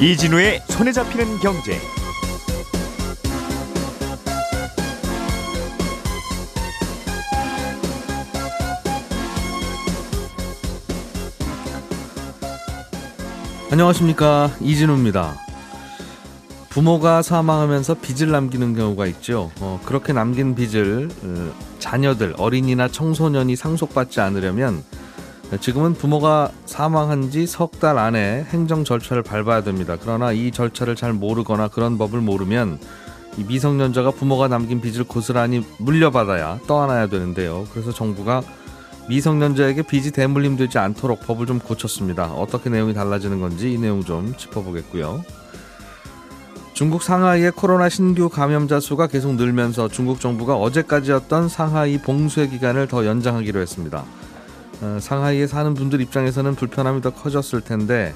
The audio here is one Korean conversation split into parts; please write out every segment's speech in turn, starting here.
이진우의 손에 잡히는 경제. 안녕하십니까 이진우입니다. 부모가 사망하면서 빚을 남기는 경우가 있죠. 어, 그렇게 남긴 빚을 어, 자녀들, 어린이나 청소년이 상속받지 않으려면 지금은 부모가 사망한 지 석 달 안에 행정 절차를 밟아야 됩니다. 그러나 이 절차를 잘 모르거나 그런 법을 모르면 이 미성년자가 부모가 남긴 빚을 고스란히 물려받아야 떠안아야 되는데요. 그래서 정부가 미성년자에게 빚이 대물림되지 않도록 법을 좀 고쳤습니다. 어떻게 내용이 달라지는 건지 이 내용 좀 짚어보겠고요. 중국 상하이의 코로나 신규 감염자 수가 계속 늘면서 중국 정부가 어제까지였던 상하이 봉쇄 기간을 더 연장하기로 했습니다. 어, 상하이에 사는 분들 입장에서는 불편함이 더 커졌을 텐데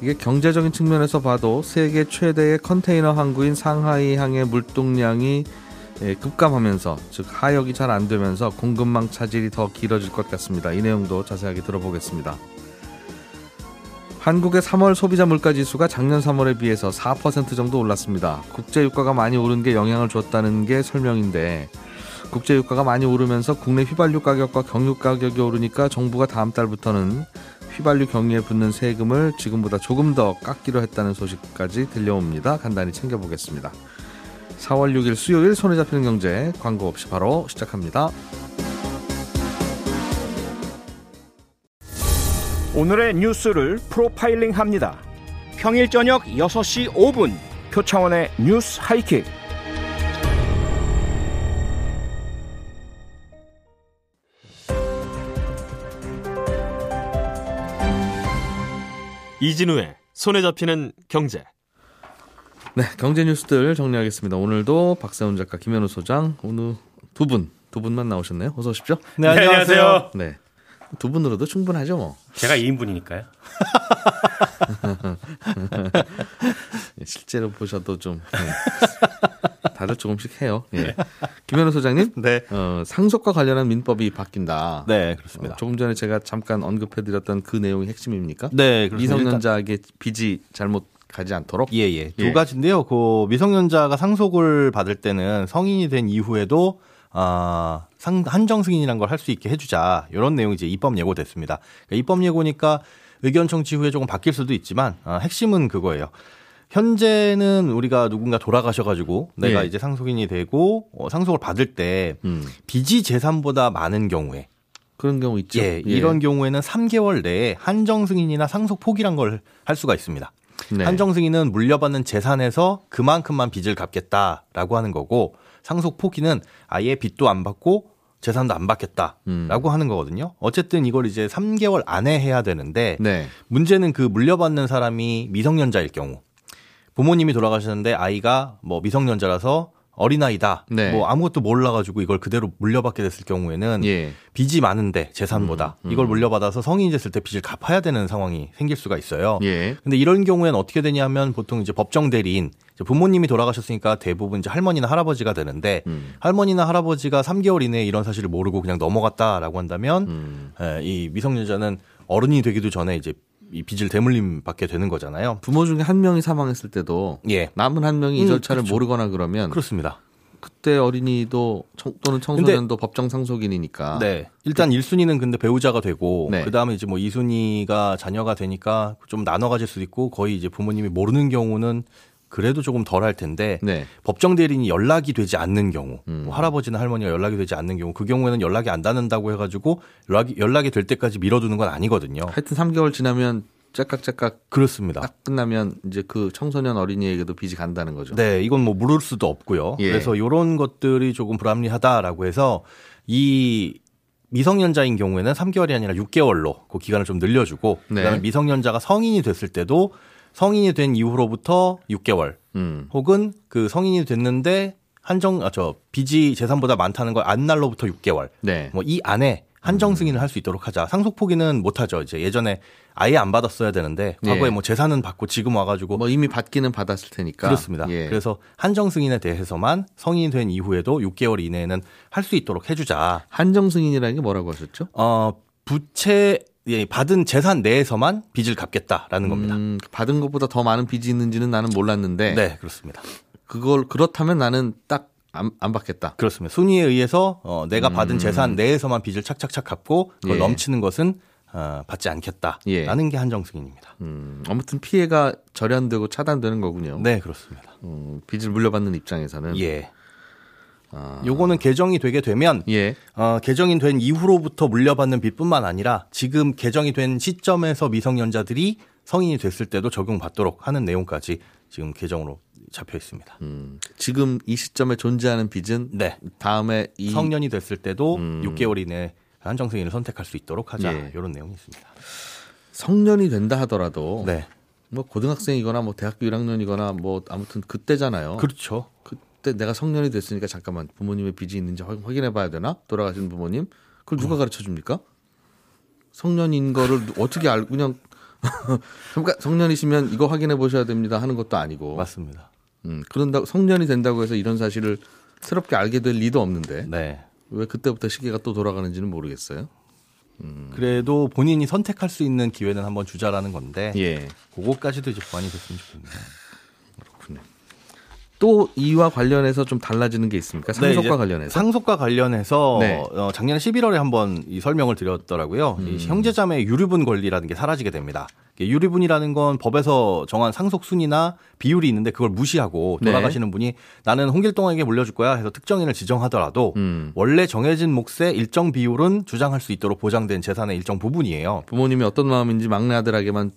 이게 경제적인 측면에서 봐도 세계 최대의 컨테이너 항구인 상하이항의 물동량이 예, 급감하면서 즉 하역이 잘 안 되면서 공급망 차질이 더 길어질 것 같습니다. 이 내용도 자세하게 들어보겠습니다. 한국의 3월 소비자 물가 지수가 작년 3월에 비해서 4% 정도 올랐습니다. 국제 유가가 많이 오른 게 영향을 줬다는 게 설명인데 국제 유가가 많이 오르면서 국내 휘발유 가격과 경유 가격이 오르니까 정부가 다음 달부터는 휘발유 경유에 붙는 세금을 지금보다 조금 더 깎기로 했다는 소식까지 들려옵니다. 간단히 챙겨보겠습니다. 4월 6일 수요일 손에 잡히는 경제 광고 없이 바로 시작합니다. 오늘의 뉴스를 프로파일링 합니다. 평일 저녁 6시 5분 표창원의 뉴스 하이킥. 이진우의 손에 잡히는 경제. 네, 경제 뉴스들 정리하겠습니다. 오늘도 박세훈 작가, 김현우 소장, 오늘 두 분, 두 분만 나오셨네요. 어서 오십시오. 네, 안녕하세요. 네. 두 분으로도 충분하죠, 뭐. 제가 2인분이니까요. 예, 실제로 보셔도 좀, 네. 다들 조금씩 해요. 예. 김현우 소장님. 네. 어, 상속과 관련한 민법이 바뀐다. 네, 그렇습니다. 어, 조금 전에 제가 잠깐 언급해드렸던 그 내용이 핵심입니까? 네, 그렇습니다. 미성년자에게 빚이 잘못 가지 않도록. 예, 예. 두 예. 가지인데요. 그 미성년자가 상속을 받을 때는 성인이 된 이후에도 아, 상, 한정 승인이라는 걸할 수 있게 해주자. 이런 내용이 이제 입법 예고됐습니다. 그러니까 입법 예고니까 의견 청취 후에 조금 바뀔 수도 있지만 아, 핵심은 그거예요. 현재는 우리가 누군가 돌아가셔가지고 내가 예. 이제 상속인이 되고 어, 상속을 받을 때 음, 빚이 재산보다 많은 경우에 그런 경우 있죠. 예, 이런 경우에는 3개월 내에 한정 승인이나 상속 포기란 걸 할 수가 있습니다. 네. 한정 승인은 물려받는 재산에서 그만큼만 빚을 갚겠다라고 하는 거고 상속 포기는 아예 빚도 안 받고 재산도 안 받겠다라고 음. 하는 거거든요. 어쨌든 이걸 이제 3개월 안에 해야 되는데 네. 문제는 그 물려받는 사람이 미성년자일 경우 부모님이 돌아가셨는데 아이가 뭐 미성년자라서 어린아이다. 네. 뭐 아무것도 몰라가지고 이걸 그대로 물려받게 됐을 경우에는 예. 빚이 많은데 재산보다 음, 음. 이걸 물려받아서 성인이 됐을 때 빚을 갚아야 되는 상황이 생길 수가 있어요. 예. 근데 이런 경우에는 어떻게 되냐면 보통 이제 법정 대리인 부모님이 돌아가셨으니까 대부분 이제 할머니나 할아버지가 되는데 음. 할머니나 할아버지가 3개월 이내에 이런 사실을 모르고 그냥 넘어갔다라고 한다면 음. 에, 이 미성년자는 어른이 되기도 전에 이제 이 빚을 대물림 받게 되는 거잖아요. 부모 중에 한 명이 사망했을 때도 예. 남은 한 명이 이 음, 절차를 그렇죠. 모르거나 그러면 그렇습니다. 그때 어린이도 청- 또는 청소년도 법정 상속인이니까. 네. 일단 1순위는 근데 배우자가 되고 네. 그다음에 이제 뭐 2순위가 자녀가 되니까 좀 나눠 가질 수도 있고 거의 이제 부모님이 모르는 경우는 그래도 조금 덜 할 텐데 네. 법정 대리인이 연락이 되지 않는 경우 음. 뭐 할아버지나 할머니가 연락이 되지 않는 경우 그 경우에는 연락이 안 닿는다고 해가지고 연락이, 연락이 될 때까지 미뤄두는 건 아니거든요. 하여튼 3개월 지나면 째깍째깍 그렇습니다. 딱 끝나면 이제 그 청소년 어린이에게도 빚이 간다는 거죠. 네, 이건 뭐 물을 수도 없고요. 예. 그래서 이런 것들이 조금 불합리하다라고 해서 이 미성년자인 경우에는 3개월이 아니라 6개월로 그 기간을 좀 늘려주고 네. 그다음에 미성년자가 성인이 됐을 때도 성인이 된 이후로부터 6개월 음. 혹은 그 성인이 됐는데 한정 아 저 빚이 재산보다 많다는 걸 안 날로부터 6개월 네. 뭐 이 안에 한정 승인을 할 수 있도록 하자. 상속 포기는 못 하죠. 이제 예전에 아예 안 받았어야 되는데 과거에 예. 뭐 재산은 받고 지금 와가지고 뭐 이미 받기는 받았을 테니까. 그렇습니다. 예. 그래서 한정 승인에 대해서만 성인이 된 이후에도 6개월 이내에는 할 수 있도록 해주자. 한정 승인이라는 게 뭐라고 하셨죠? 어 부채 예, 받은 재산 내에서만 빚을 갚겠다라는 겁니다. 음, 받은 것보다 더 많은 빚이 있는지는 나는 몰랐는데 네, 그렇습니다. 그걸 그렇다면 나는 딱 안 안 받겠다. 그렇습니다. 순위에 의해서 어, 내가 받은 음. 재산 내에서만 빚을 착착착 갚고 그걸 예. 넘치는 것은 어, 받지 않겠다라는 예. 게 한정 승인입니다. 음, 아무튼 피해가 절연되고 차단되는 거군요. 네, 그렇습니다. 음, 빚을 물려받는 입장에서는 예. 아, 요거는 개정이 되게 되면 예. 어, 개정이 된 이후로부터 물려받는 빚뿐만 아니라 지금 개정이 된 시점에서 미성년자들이 성인이 됐을 때도 적용받도록 하는 내용까지 지금 개정으로 잡혀 있습니다. 음, 지금 이 시점에 존재하는 빚은 네. 다음에 이 성년이 됐을 때도 음. 6개월 이내 한정 승인을 선택할 수 있도록 하자. 예. 이런 내용이 있습니다. 성년이 된다 하더라도 네. 뭐 고등학생이거나 뭐 대학교 1학년이거나 뭐 아무튼 그때잖아요. 그렇죠. 그 때 내가 성년이 됐으니까 잠깐만 부모님의 빚이 있는지 확- 확인해 봐야 되나? 돌아가신 부모님. 그걸 누가 가르쳐 줍니까? 성년인 거를 어떻게 알고 그냥 그러니까 성년이시면 이거 확인해 보셔야 됩니다 하는 것도 아니고. 맞습니다. 음, 그런다 성년이 된다고 해서 이런 사실을 새롭게 알게 될 리도 없는데 네. 왜 그때부터 시계가 또 돌아가는지는 모르겠어요. 그래도 본인이 선택할 수 있는 기회는 한번 주자라는 건데 예. 그거까지도 이제 보완이 됐으면 좋겠네요. 또 이와 관련해서 좀 달라지는 게 있습니까? 네, 상속과 이제 관련해서. 상속과 관련해서 네. 어, 작년 11월에 한번 이 설명을 드렸더라고요. 음. 이 형제자매 유류분 권리라는 게 사라지게 됩니다. 유류분이라는 건 법에서 정한 상속 순위나 비율이 있는데 그걸 무시하고 네. 돌아가시는 분이 나는 홍길동에게 물려줄 거야 해서 특정인을 지정하더라도 음. 원래 정해진 몫의 일정 비율은 주장할 수 있도록 보장된 재산의 일정 부분이에요. 부모님이 어떤 마음인지 막내 아들에게만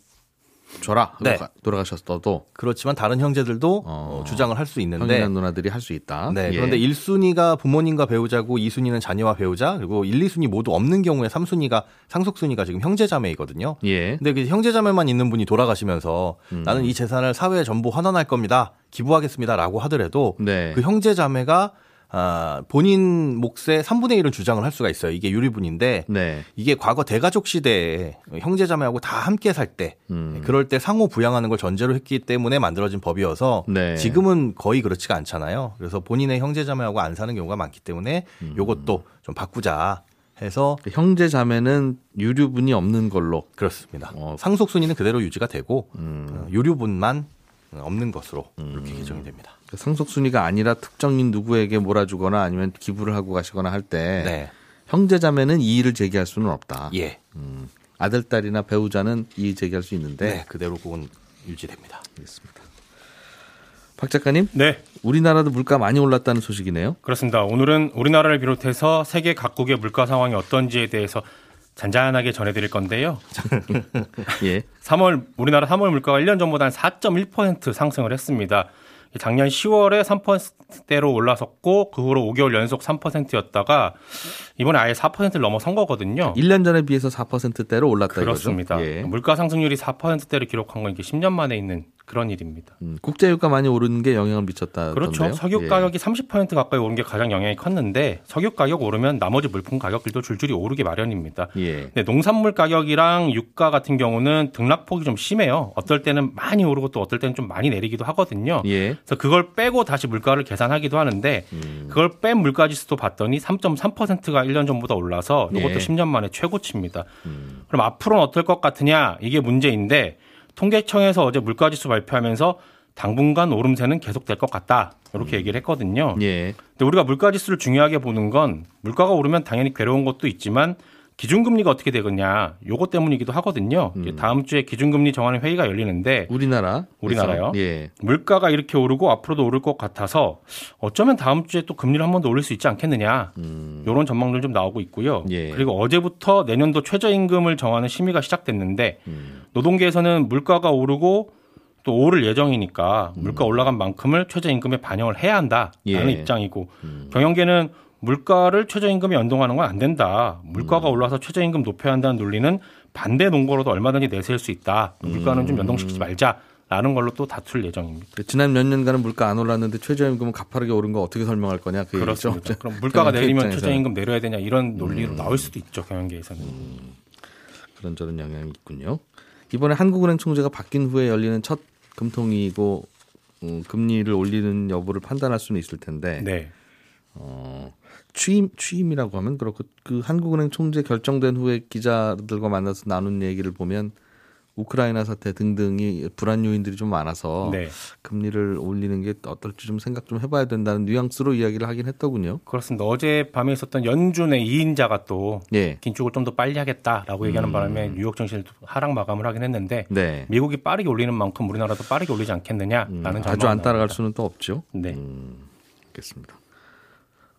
줘라. 네. 가- 돌아가셨어도 그렇지만 다른 형제들도 어. 어, 주장을 할 수 있는데 형이나 누나들이 할 수 있다. 네, 예. 그런데 1순위가 부모님과 배우자고 2순위는 자녀와 배우자, 그리고 1, 2순위 모두 없는 경우에 3순위가 상속 순위가 지금 형제자매이거든요. 예. 근데 그 형제자매만 있는 분이 돌아가시면서 음. 나는 이 재산을 사회에 전부 환원할 겁니다. 기부하겠습니다라고 하더라도 네. 그 형제자매가 아, 본인 몫의 3분의 1을 주장을 할 수가 있어요. 이게 유리분인데 네. 이게 과거 대가족 시대에 형제자매하고 다 함께 살때 음. 그럴 때 상호 부양하는 걸 전제로 했기 때문에 만들어진 법이어서 네. 지금은 거의 그렇지가 않잖아요. 그래서 본인의 형제자매하고 안 사는 경우가 많기 때문에 음. 요것도 좀 바꾸자 해서 형제 자매는 유류분이 없는 걸로. 그렇습니다. 어. 상속 순위는 그대로 유지가 되고 음. 어, 유류분만 없는 것으로 이렇게 개정이 됩니다. 상속 순위가 아니라 특정인 누구에게 몰아주거나 아니면 기부를 하고 가시거나 할때 네. 형제 자매는 이의를 제기할 수는 없다. 예. 음. 아들 딸이나 배우자는 이의 제기할 수 있는데 네. 그대로 그건 유지됩니다. 알겠습니다. 박 작가님, 네, 우리나라도 물가 많이 올랐다는 소식이네요. 그렇습니다. 오늘은 우리나라를 비롯해서 세계 각국의 물가 상황이 어떤지에 대해서 잔잔하게 전해드릴 건데요. 예. 3월 우리나라 3월 물가가 1년 전보다 한 4.1% 상승을 했습니다. 작년 10월에 3%대로 올라섰고 그 후로 5개월 연속 3%였다가 이번에 아예 4%를 넘어선 거거든요. 1년 전에 비해서 4%대로 올랐다 그렇습니다. 이거죠. 예. 물가 상승률이 4%대를 기록한 건 이게 10년 만에 있는 그런 일입니다. 음, 국제유가 많이 오르는 게 영향을 미쳤다던데요. 그렇죠. 석유 예. 가격이 30% 가까이 오른 게 가장 영향이 컸는데 석유 가격 오르면 나머지 물품 가격들도 줄줄이 오르기 마련입니다. 예. 네, 농산물 가격이랑 유가 같은 경우는 등락폭이 좀 심해요. 어떨 때는 많이 오르고 또 어떨 때는 좀 많이 내리기도 하거든요. 예. 그래서 그걸 빼고 다시 물가를 계산하기도 하는데 음. 그걸 뺀 물가 지수도 봤더니 3.3%가 1년 전보다 올라서 이것도 예. 10년 만에 최고치입니다. 음. 그럼 앞으로는 어떨 것 같으냐 이게 문제인데 통계청에서 어제 물가 지수 발표하면서 당분간 오름세는 계속될 것 같다 이렇게 얘기를 했거든요. 예. 근데 우리가 물가 지수를 중요하게 보는 건 물가가 오르면 당연히 괴로운 것도 있지만 기준금리가 어떻게 되겠냐 요거 때문이기도 하거든요. 이제 다음 주에 기준금리 정하는 회의가 열리는데 우리나라. 우리나라요? 예. 물가가 이렇게 오르고 앞으로도 오를 것 같아서 어쩌면 다음 주에 또 금리를 한 번 더 올릴 수 있지 않겠느냐. 음. 이런 전망들 좀 나오고 있고요. 예. 그리고 어제부터 내년도 최저임금을 정하는 심의가 시작됐는데 음. 노동계에서는 물가가 오르고 또 오를 예정이니까 음. 물가 올라간 만큼을 최저임금에 반영을 해야 한다라는 예. 입장이고 음. 경영계는 물가를 최저임금에 연동하는 건 안 된다. 물가가 음. 올라서 최저임금 높여야 한다는 논리는 반대 논거로도 얼마든지 내세울 수 있다. 물가는 좀 연동시키지 말자 라는 걸로 또 다툴 예정입니다. 그 지난 몇 년간은 물가 안 올랐는데 최저임금은 가파르게 오른 거 어떻게 설명할 거냐 그. 그렇습니다. 그럼 물가가 내리면 입장에서는. 최저임금 내려야 되냐 이런 음. 논리로 나올 수도 있죠 경영계에서는. 그런저런 영향이 있군요. 이번에 한국은행 총재가 바뀐 후에 열리는 첫 금통위고 음, 금리를 올리는 여부를 판단할 수는 있을 텐데 네. 어, 취임 취임이라고 하면 그렇고 그 한국은행 총재 결정된 후에 기자들과 만나서 나눈 얘기를 보면 우크라이나 사태 등등이 불안 요인들이 좀 많아서 네. 금리를 올리는 게 어떨지 좀 생각 좀 해봐야 된다는 뉘앙스로 이야기를 하긴 했더군요. 그렇습니다. 어제 밤에 있었던 연준의 2인자가 또 예. 긴축을 좀 더 빨리 하겠다라고 얘기하는 바람에 뉴욕 증시를 하락 마감을 하긴 했는데 네. 미국이 빠르게 올리는 만큼 우리나라도 빠르게 올리지 않겠느냐라는 음, 아주 안 따라갈. 수는 또 없죠. 네. 알겠습니다.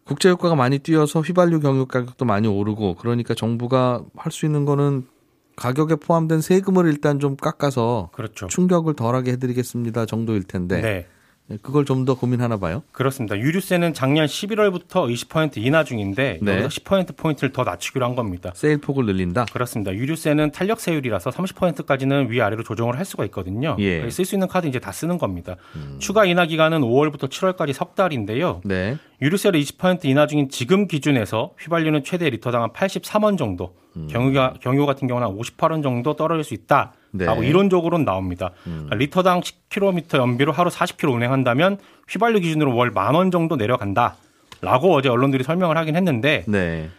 국제 효과가 많이 뛰어서 휘발유 경유 가격도 많이 오르고 그러니까 정부가 할 수 있는 거는 가격에 포함된 세금을 일단 좀 깎아서 그렇죠. 충격을 덜하게 해드리겠습니다 정도일 텐데 네. 그걸 좀 더 고민하나 봐요. 그렇습니다. 유류세는 작년 11월부터 20% 인하 중인데 네. 여기서 10% 포인트를 더 낮추기로 한 겁니다. 세일 폭을 늘린다. 그렇습니다. 유류세는 탄력 세율이라서 30%까지는 위아래로 조정을 할 수가 있거든요. 예. 음. 쓸수 있는 카드 이제 다 쓰는 겁니다. 추가 인하 기간은 5월부터 7월까지 석 달인데요. 네. 유류세를 20% 인하 중인 지금 기준에서 휘발유는 최대 리터당 한 83원 정도, 음. 경유가 경유 같은 경우는 한 58원 정도 떨어질 수 있다 라고 네. 음. 이론적으로는 나옵니다. 그러니까 리터당 10km 연비로 하루 40km 운행한다면 휘발유 기준으로 월 만 원 정도 내려간다 라고 어제 언론들이 설명을 하긴 했는데 네.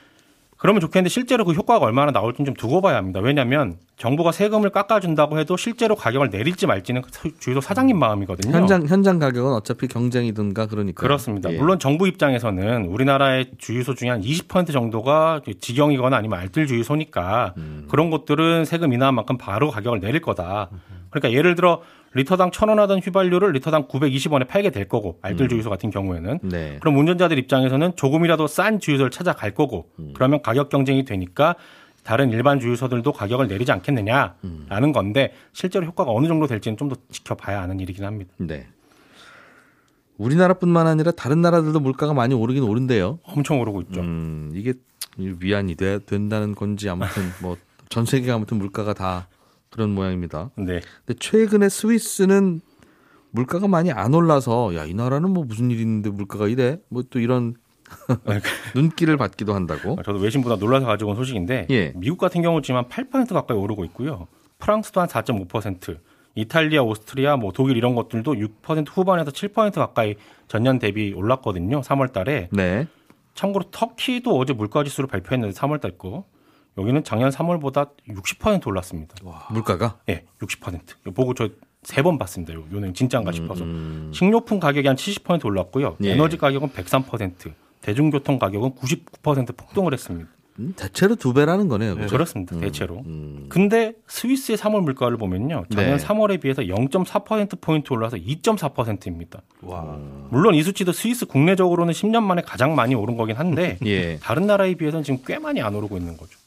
그러면 좋겠는데 실제로 그 효과가 얼마나 나올지는 좀 두고 봐야 합니다. 왜냐하면 정부가 세금을 깎아준다고 해도 실제로 가격을 내릴지 말지는 주유소 사장님 마음이거든요. 현장 현장 가격은 어차피 경쟁이든가 그러니까 그렇습니다. 물론 정부 입장에서는 우리나라의 주유소 중에 한 20% 정도가 직영이거나 아니면 알뜰 주유소니까 그런 것들은 세금 인하만큼 바로 가격을 내릴 거다. 그러니까 예를 들어 리터당 1,000원 하던 휘발유를 리터당 920원에 팔게 될 거고 알뜰 주유소 같은 경우에는 네. 그럼 운전자들 입장에서는 조금이라도 싼 주유소를 찾아갈 거고 그러면 가격 경쟁이 되니까 다른 일반 주유소들도 가격을 내리지 않겠느냐라는 건데 실제로 효과가 어느 정도 될지는 좀 더 지켜봐야 하는 일이긴 합니다. 네. 우리나라뿐만 아니라 다른 나라들도 물가가 많이 오르긴 오른대요. 엄청 오르고 있죠. 음, 이게 위안이 돼, 된다는 건지 아무튼 뭐 전 세계가 아무튼 물가가 다 그런 모양입니다. 네. 근데 최근에 스위스는 물가가 많이 안 올라서 야 이 나라는 뭐 무슨 일이 있는데 물가가 이래? 뭐 또 이런 눈길을 받기도 한다고. 저도 외신보다 놀라서 가져온 소식인데 예. 미국 같은 경우 지금 한 8% 가까이 오르고 있고요. 프랑스도 한 4.5%, 이탈리아, 오스트리아, 뭐 독일 이런 것들도 6% 후반에서 7% 가까이 전년 대비 올랐거든요. 3월 달에. 네. 참고로 터키도 어제 물가 지수를 발표했는데 3월 달 거. 여기는 작년 3월보다 60% 올랐습니다. 물가가 예, 60%. 이거 보고 저 세 번 봤습니다. 요 요는 진짜인가 싶어서. 음, 식료품 가격이 한 70% 올랐고요. 예. 에너지 가격은 103%, 대중교통 가격은 99% 폭등을 했습니다. 음, 대체로 두 배라는 거네요. 그죠? 그렇습니다. 대체로. 음. 근데 스위스의 3월 물가를 보면요. 작년 네. 3월에 비해서 0.4%포인트 올라서 2.4%입니다. 와. 물론 이 수치도 스위스 국내적으로는 10년 만에 가장 많이 오른 거긴 한데 예. 다른 나라에 비해서는 지금 꽤 많이 안 오르고 있는 거죠.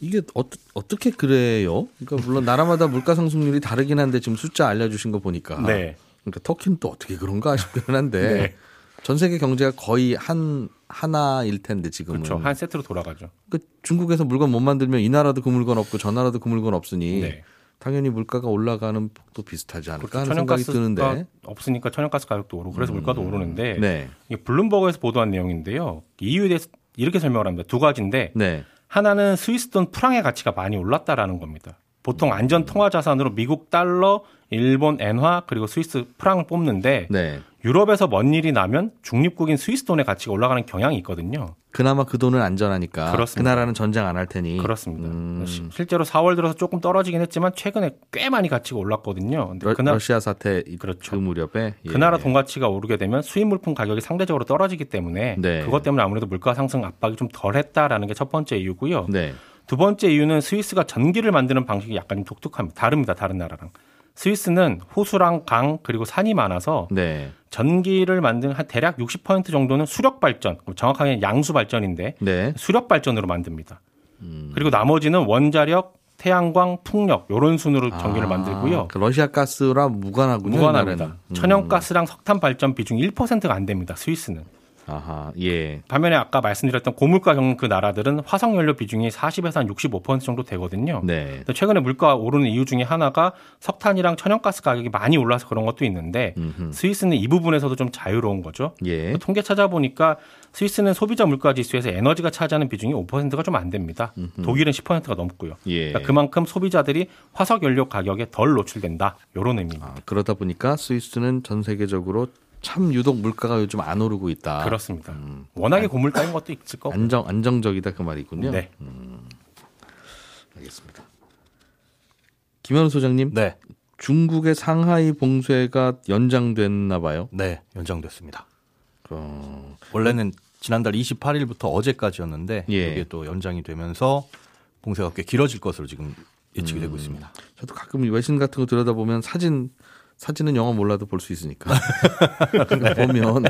이게 어, 어떻게 그래요? 그러니까 물론 나라마다 물가 상승률이 다르긴 한데 지금 숫자 알려주신 거 보니까 네. 그러니까 터키는 또 어떻게 그런가 싶기는 한데 네. 전 세계 경제가 거의 한 하나일 텐데 지금은 그렇죠. 한 세트로 돌아가죠. 그러니까 중국에서 물건 못 만들면 이 나라도 그 물건 없고 저 나라도 그 물건 없으니 네. 당연히 물가가 올라가는 폭도 비슷하지 않을까 그렇죠. 하는 생각이 천연가스가 드는데 없으니까 천연가스 가격도 오르고 그래서 물가도 오르는데 네, 이게 블룸버그에서 보도한 내용인데요. EU에 대해서 이렇게 설명을 합니다. 두 가지인데 네, 하나는 스위스 돈 프랑의 가치가 많이 올랐다라는 겁니다. 보통 안전 통화 자산으로 미국 달러, 일본 엔화 그리고 스위스 프랑을 뽑는데 네. 유럽에서 뭔 일이 나면 중립국인 스위스 돈의 가치가 올라가는 경향이 있거든요. 그나마 그 돈은 안전하니까 그렇습니다. 그 나라는 전쟁 안 할 테니 그렇습니다. 음. 시- 실제로 4월 들어서 조금 떨어지긴 했지만 최근에 꽤 많이 가치가 올랐거든요. 근데 러, 그, 나, 러시아 사태 이- 그렇죠. 그 무렵에 그 예. 나라 돈 가치가 오르게 되면 수입 물품 가격이 상대적으로 떨어지기 때문에 네. 그것 때문에 아무래도 물가 상승 압박이 좀 덜했다라는 게 첫 번째 이유고요. 네, 두 번째 이유는 스위스가 전기를 만드는 방식이 약간 좀 독특합니다. 다릅니다. 다른 나라랑. 스위스는 호수랑 강 그리고 산이 많아서 네, 전기를 만드는 한 대략 60% 정도는 수력 발전, 정확하게 양수 발전인데 네. 수력 발전으로 만듭니다. 음. 그리고 나머지는 원자력, 태양광, 풍력 이런 순으로 전기를 아, 만들고요. 그 러시아 가스라 무관하군요. 무관합니다. 음. 천연가스랑 석탄 발전 비중이 1%가 안 됩니다. 스위스는. 아하, 예. 반면에 아까 말씀드렸던 고물가 겪는 그 나라들은 화석 연료 비중이 40에서 한 65% 정도 되거든요. 네. 최근에 물가 오르는 이유 중에 하나가 석탄이랑 천연가스 가격이 많이 올라서 그런 것도 있는데 음흠. 스위스는 이 부분에서도 좀 자유로운 거죠. 예. 통계 찾아보니까 스위스는 소비자 물가 지수에서 에너지가 차지하는 비중이 5%가 좀 안 됩니다. 독일은 10%가 넘고요. 예. 그러니까 그만큼 소비자들이 화석 연료 가격에 덜 노출된다. 이런 의미입니다. 아, 그러다 보니까 스위스는 전 세계적으로 참 유독 물가가 요즘 안 오르고 있다. 그렇습니다. 음. 워낙에 고물가인 것도 있을 거고. 안정 안정적이다 그 말이군요. 네. 알겠습니다. 김현우 소장님, 네, 중국의 상하이 봉쇄가 연장됐나 봐요. 네 연장됐습니다. 어, 원래는 지난달 28일부터 어제까지였는데 예. 이게 또 연장이 되면서 봉쇄가 꽤 길어질 것으로 지금 예측이 되고 있습니다. 저도 가끔 외신 같은 거 들여다보면 사진 사진은 영어 몰라도 볼 수 있으니까 그러니까 보면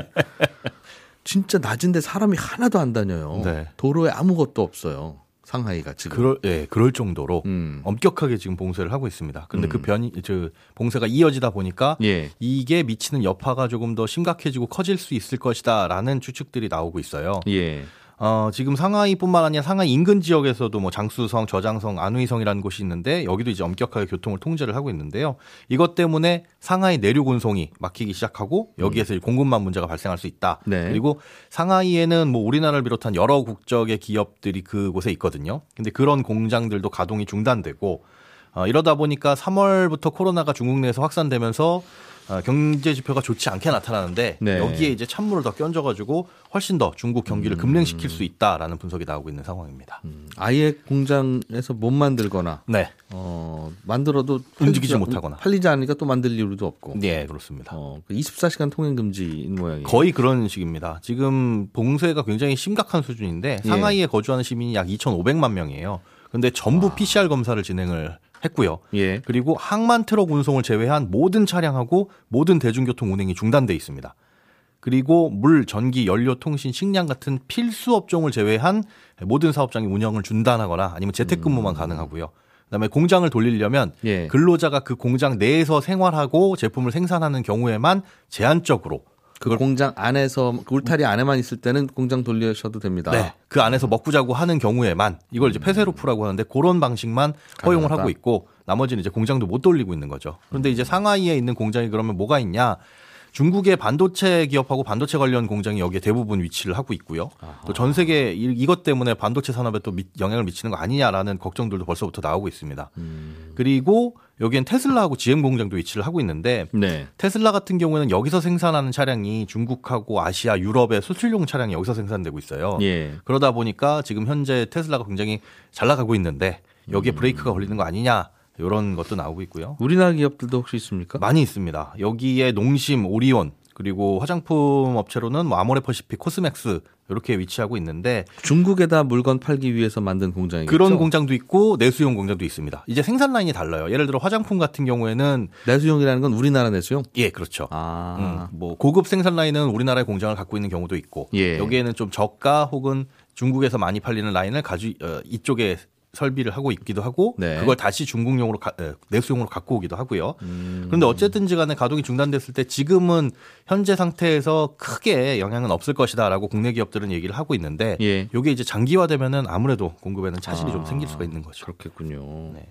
진짜 낮은데 사람이 하나도 안 다녀요. 네. 도로에 아무것도 없어요. 상하이가 지금. 그럴 예, 그럴 정도로 음. 엄격하게 지금 봉쇄를 하고 있습니다. 근데 그 음. 변이 저 봉쇄가 이어지다 보니까 예. 이게 미치는 여파가 조금 더 심각해지고 커질 수 있을 것이다라는 추측들이 나오고 있어요. 예. 어, 지금 상하이뿐만 아니라 상하이 인근 지역에서도 뭐 장수성, 저장성, 안우이성이라는 곳이 있는데 여기도 이제 엄격하게 교통을 통제를 하고 있는데요. 이것 때문에 상하이 내륙 운송이 막히기 시작하고 여기에서 공급망 문제가 발생할 수 있다. 네. 그리고 상하이에는 뭐 우리나라를 비롯한 여러 국적의 기업들이 그곳에 있거든요. 근데 그런 공장들도 가동이 중단되고 어, 이러다 보니까 3월부터 코로나가 중국 내에서 확산되면서 어, 경제 지표가 좋지 않게 나타나는데 네. 여기에 이제 찬물을 더 끼얹어가지고 훨씬 더 중국 경기를 급냉시킬 수 있다라는 분석이 나오고 있는 상황입니다. 음, 아예 공장에서 못 만들거나 네, 어, 만들어도 움직이지 팔리지- 못하거나. 팔리지 않으니까 또 만들 이유도 없고. 네 그렇습니다. 어, 24시간 통행 금지인 모양이에요. 거의 그런 식입니다. 지금 봉쇄가 굉장히 심각한 수준인데 예. 상하이에 거주하는 시민이 약 2,500만 명이에요. 근데 전부 PCR 검사를 진행을 했고요. 예. 그리고 항만 트럭 운송을 제외한 모든 차량하고 모든 대중교통 운행이 중단돼 있습니다. 그리고 물, 전기, 연료, 통신, 식량 같은 필수 업종을 제외한 모든 사업장의 운영을 중단하거나 아니면 재택근무만 가능하고요. 그다음에 공장을 돌리려면 예. 근로자가 그 공장 내에서 생활하고 제품을 생산하는 경우에만 제한적으로 그 공장 안에서 그 울타리 안에만 있을 때는 공장 돌리셔도 됩니다. 네. 그 안에서 먹고 자고 하는 경우에만 이걸 이제 폐쇄로프라고 하는데 그런 방식만 허용을 가능하다. 하고 있고 나머지는 이제 공장도 못 돌리고 있는 거죠. 그런데 이제 상하이에 있는 공장이 그러면 뭐가 있냐? 중국의 반도체 기업하고 반도체 관련 공장이 여기에 대부분 위치를 하고 있고요. 또 전 세계 이- 이것 때문에 반도체 산업에 또 미- 영향을 미치는 거 아니냐라는 걱정들도 벌써부터 나오고 있습니다. 그리고 여기엔 테슬라하고 GM 공장도 위치를 하고 있는데 네. 테슬라 같은 경우에는 여기서 생산하는 차량이 중국하고 아시아, 유럽의 수출용 차량이 여기서 생산되고 있어요. 예. 그러다 보니까 지금 현재 테슬라가 굉장히 잘 나가고 있는데 여기에 브레이크가 걸리는 거 아니냐 이런 것도 나오고 있고요. 우리나라 기업들도 혹시 있습니까? 많이 있습니다. 여기에 농심, 오리온 그리고 화장품 업체로는 뭐 아모레퍼시픽, 코스맥스 이렇게 위치하고 있는데 중국에다 물건 팔기 위해서 만든 공장이겠죠. 그런 공장도 있고 내수용 공장도 있습니다. 이제 생산 라인이 달라요. 예를 들어 화장품 같은 경우에는 내수용이라는 건 우리나라 내수용? 예 그렇죠. 아. 음, 뭐 고급 생산 라인은 우리나라의 공장을 갖고 있는 경우도 있고 예. 여기에는 좀 저가 혹은 중국에서 많이 팔리는 라인을 가지 어, 이쪽에 설비를 하고 있기도 하고 네. 그걸 다시 중국용으로 가- 에, 내수용으로 갖고 오기도 하고요. 음. 그런데 어쨌든지 간에 가동이 중단됐을 때 지금은 현재 상태에서 크게 영향은 없을 것이다라고 국내 기업들은 얘기를 하고 있는데 예. 이게 이제 장기화되면은 아무래도 공급에는 차질이 좀 아, 생길 수가 있는 거죠. 그렇겠군요. 네.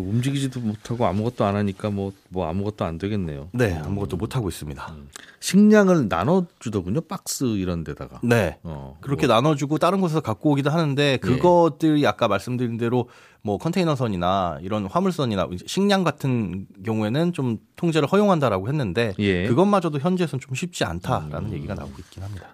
움직이지도 못하고 아무것도 안 하니까 뭐, 뭐 아무것도 안 되겠네요. 네, 아무것도 못 하고 있습니다. 식량을 나눠주더군요. 박스 이런 데다가. 네. 어, 그렇게 나눠주고 다른 곳에서 갖고 오기도 하는데 그것들이 아까 말씀드린 대로 뭐 컨테이너선이나 이런 화물선이나 식량 같은 경우에는 좀 통제를 허용한다라고 했는데 예. 음. 그것마저도 현재에서는 좀 쉽지 않다라는 얘기가 나오고 있긴 합니다.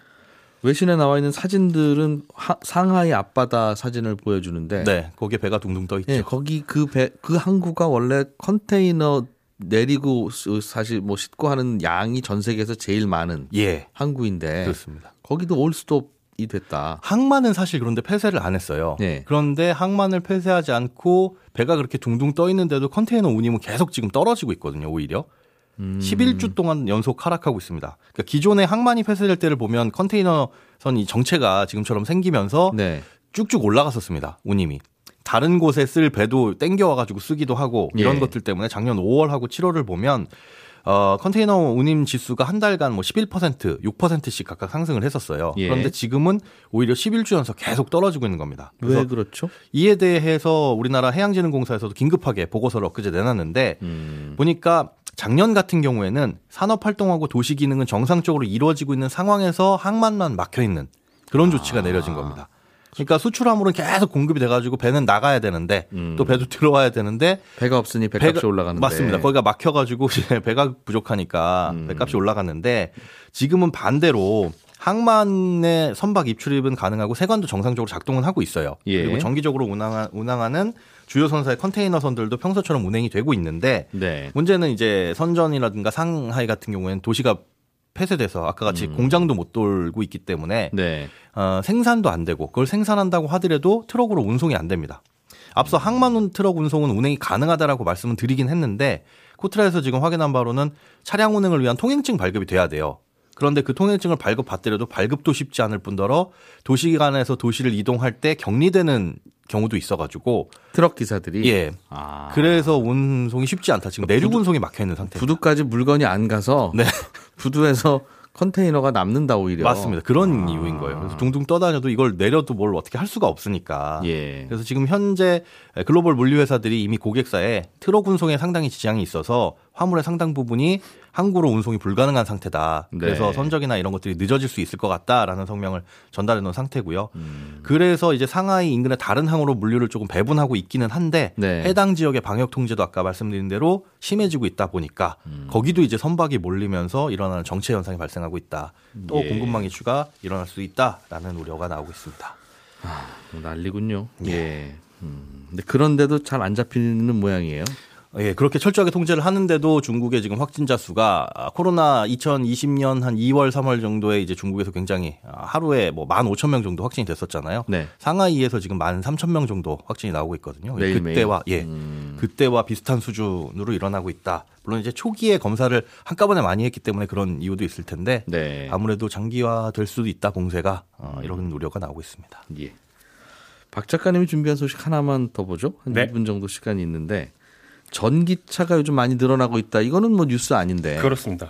외신에 나와 있는 사진들은 하- 상하이 앞바다 사진을 보여주는데 네, 거기에 배가 둥둥 떠 있죠. 예, 거기 그 배 그 항구가 원래 컨테이너 내리고 스- 사실 뭐 싣고 하는 양이 전 세계에서 제일 많은 예, 항구인데 그렇습니다. 거기도 올스톱이 됐다. 항만은 사실 그런데 폐쇄를 안 했어요. 네. 그런데 항만을 폐쇄하지 않고 배가 그렇게 둥둥 떠 있는데도 컨테이너 운임은 계속 지금 떨어지고 있거든요, 오히려. 음. 11주 동안 연속 하락하고 있습니다. 그러니까 기존에 항만이 폐쇄될 때를 보면 컨테이너선이 정체가 지금처럼 생기면서 네. 쭉쭉 올라갔었습니다. 운임이. 다른 곳에 쓸 배도 땡겨와가지고 쓰기도 하고 이런 예. 것들 때문에 작년 5월하고 7월을 보면 어, 컨테이너 운임 지수가 한 달간 뭐 11%, 6%씩 각각 상승을 했었어요. 예. 그런데 지금은 오히려 11주 연속 계속 떨어지고 있는 겁니다. 왜 그렇죠? 이에 대해서 우리나라 해양진흥공사에서도 긴급하게 보고서를 엊그제 내놨는데 음. 보니까 작년 같은 경우에는 산업 활동하고 도시 기능은 정상적으로 이루어지고 있는 상황에서 항만만 막혀 있는 그런 조치가 내려진 겁니다. 그러니까 수출 화물은 계속 공급이 돼가지고 배는 나가야 되는데 음. 또 배도 들어와야 되는데 배가 없으니 배값이 배가- 올라가는데. 맞습니다. 거기가 막혀가지고 배가 부족하니까 음. 배값이 올라갔는데 지금은 반대로 항만의 선박 입출입은 가능하고 세관도 정상적으로 작동은 하고 있어요. 예. 그리고 정기적으로 운항하, 운항하는 주요 선사의 컨테이너 선들도 평소처럼 운행이 되고 있는데 네. 문제는 이제 선전이라든가 상하이 같은 경우에는 도시가 폐쇄돼서 아까 같이 공장도 못 돌고 있기 때문에 네. 어, 생산도 안 되고 그걸 생산한다고 하더라도 트럭으로 운송이 안 됩니다. 앞서 항만 트럭 운송은 운행이 가능하다라고 말씀을 드리긴 했는데 코트라에서 지금 확인한 바로는 차량 운행을 위한 통행증 발급이 돼야 돼요. 그런데 그 통행증을 발급받더라도 발급도 쉽지 않을 뿐더러 도시 간에서 도시를 이동할 때 격리되는 경우도 있어가지고 트럭 기사들이 예 아. 그래서 운송이 쉽지 않다. 지금 내륙 운송이 막혀 있는 상태. 부두까지 물건이 안 가서 네. 부두에서 컨테이너가 남는다 오히려. 맞습니다. 그런 아. 이유인 거예요. 그래서 둥둥 떠다녀도 이걸 내려도 뭘 어떻게 할 수가 없으니까. 예. 그래서 지금 현재 글로벌 물류회사들이 이미 고객사에 트럭 운송에 상당히 지장이 있어서 화물의 상당 부분이 항구로 운송이 불가능한 상태다. 그래서 네. 선적이나 이런 것들이 늦어질 수 있을 것 같다라는 성명을 전달해 놓은 상태고요. 음. 그래서 이제 상하이 인근의 다른 항으로 물류를 조금 배분하고 있기는 한데 네. 해당 지역의 방역 통제도 아까 말씀드린 대로 심해지고 있다 보니까 음. 거기도 이제 선박이 몰리면서 일어나는 정체 현상이 발생하고 있다. 또 예. 공급망 이슈가 일어날 수 있다라는 우려가 나오고 있습니다. 뭐 난리군요. 예. 음. 근데 그런데도 잘 안 잡히는 모양이에요. 예, 그렇게 철저하게 통제를 하는데도 중국의 지금 확진자 수가 아, 코로나 2020년 한 2월, 3월 정도에 이제 중국에서 굉장히 아, 하루에 뭐 15,000명 정도 확진이 됐었잖아요. 네. 상하이에서 지금 13,000명 정도 확진이 나오고 있거든요. 매일매일. 그때와 예. 음. 그때와 비슷한 수준으로 일어나고 있다. 물론 이제 초기에 검사를 한꺼번에 많이 했기 때문에 그런 이유도 있을 텐데 네. 아무래도 장기화 될 수도 있다 봉쇄가 어, 이런 우려가 나오고 있습니다. 예. 박 작가님이 준비한 소식 하나만 더 보죠. 한 네. 2분 정도 시간이 있는데 전기차가 요즘 많이 늘어나고 있다. 이거는 뭐 뉴스 아닌데 그렇습니다.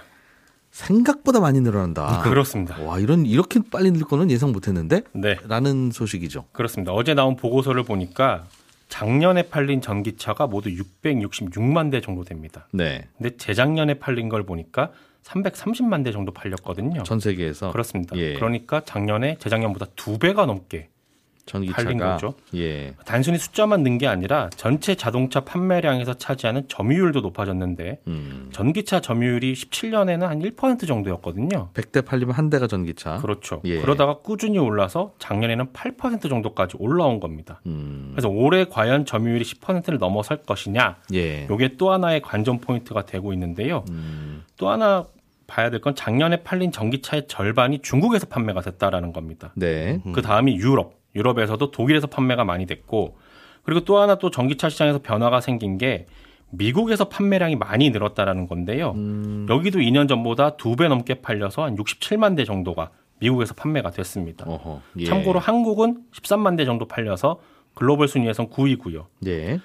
생각보다 많이 늘어난다. 그렇습니다. 와 이런 이렇게 빨리 늘 거는 예상 못했는데? 네, 라는 소식이죠. 그렇습니다. 어제 나온 보고서를 보니까 작년에 팔린 전기차가 모두 666만 대 정도 됩니다. 네. 근데 재작년에 팔린 걸 보니까 330만 대 정도 팔렸거든요. 전 세계에서 그렇습니다. 예. 그러니까 작년에 재작년보다 두 배가 넘게 전기차가. 예. 단순히 숫자만 는 게 아니라 전체 자동차 판매량에서 차지하는 점유율도 높아졌는데 음. 전기차 점유율이 17년에는 한 1% 정도였거든요. 100대 팔리면 한 대가 전기차. 그렇죠. 예. 그러다가 꾸준히 올라서 작년에는 8% 정도까지 올라온 겁니다. 음. 그래서 올해 과연 점유율이 10%를 넘어설 것이냐, 예. 요게 또 하나의 관전 포인트가 되고 있는데요. 음. 또 하나 봐야 될 건 작년에 팔린 전기차의 절반이 중국에서 판매가 됐다라는 겁니다. 네. 그 다음이 유럽, 유럽에서도 독일에서 판매가 많이 됐고, 그리고 또 하나 또 전기차 시장에서 변화가 생긴 게 미국에서 판매량이 많이 늘었다라는 건데요. 음. 여기도 2년 전보다 두 배 넘게 팔려서 한 67만 대 정도가 미국에서 판매가 됐습니다. 어허. 예. 참고로 한국은 13만 대 정도 팔려서 글로벌 순위에선 9위고요. 예.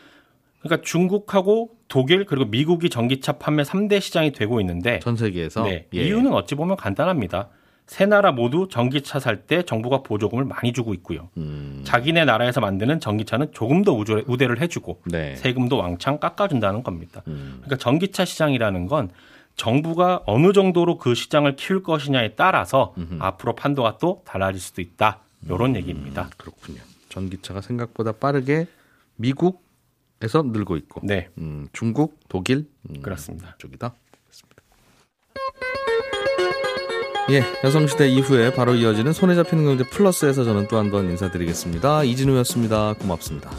그러니까 중국하고 독일 그리고 미국이 전기차 판매 3대 시장이 되고 있는데 전 세계에서 네, 예. 이유는 어찌 보면 간단합니다. 세 나라 모두 전기차 살 때 정부가 보조금을 많이 주고 있고요. 음. 자기네 나라에서 만드는 전기차는 조금 더 우조- 우대를 해주고 네. 세금도 왕창 깎아준다는 겁니다. 음. 그러니까 전기차 시장이라는 건 정부가 어느 정도로 그 시장을 키울 것이냐에 따라서 앞으로 판도가 또 달라질 수도 있다. 이런 얘기입니다. 그렇군요. 전기차가 생각보다 빠르게 미국에서 늘고 있고, 네, 음, 중국, 독일 음, 그렇습니다. 쪽이다. 그렇습니다. 예, 여성시대 이후에 바로 이어지는 손에 잡히는 경제 플러스에서 저는 또 한 번 인사드리겠습니다. 이진우였습니다. 고맙습니다.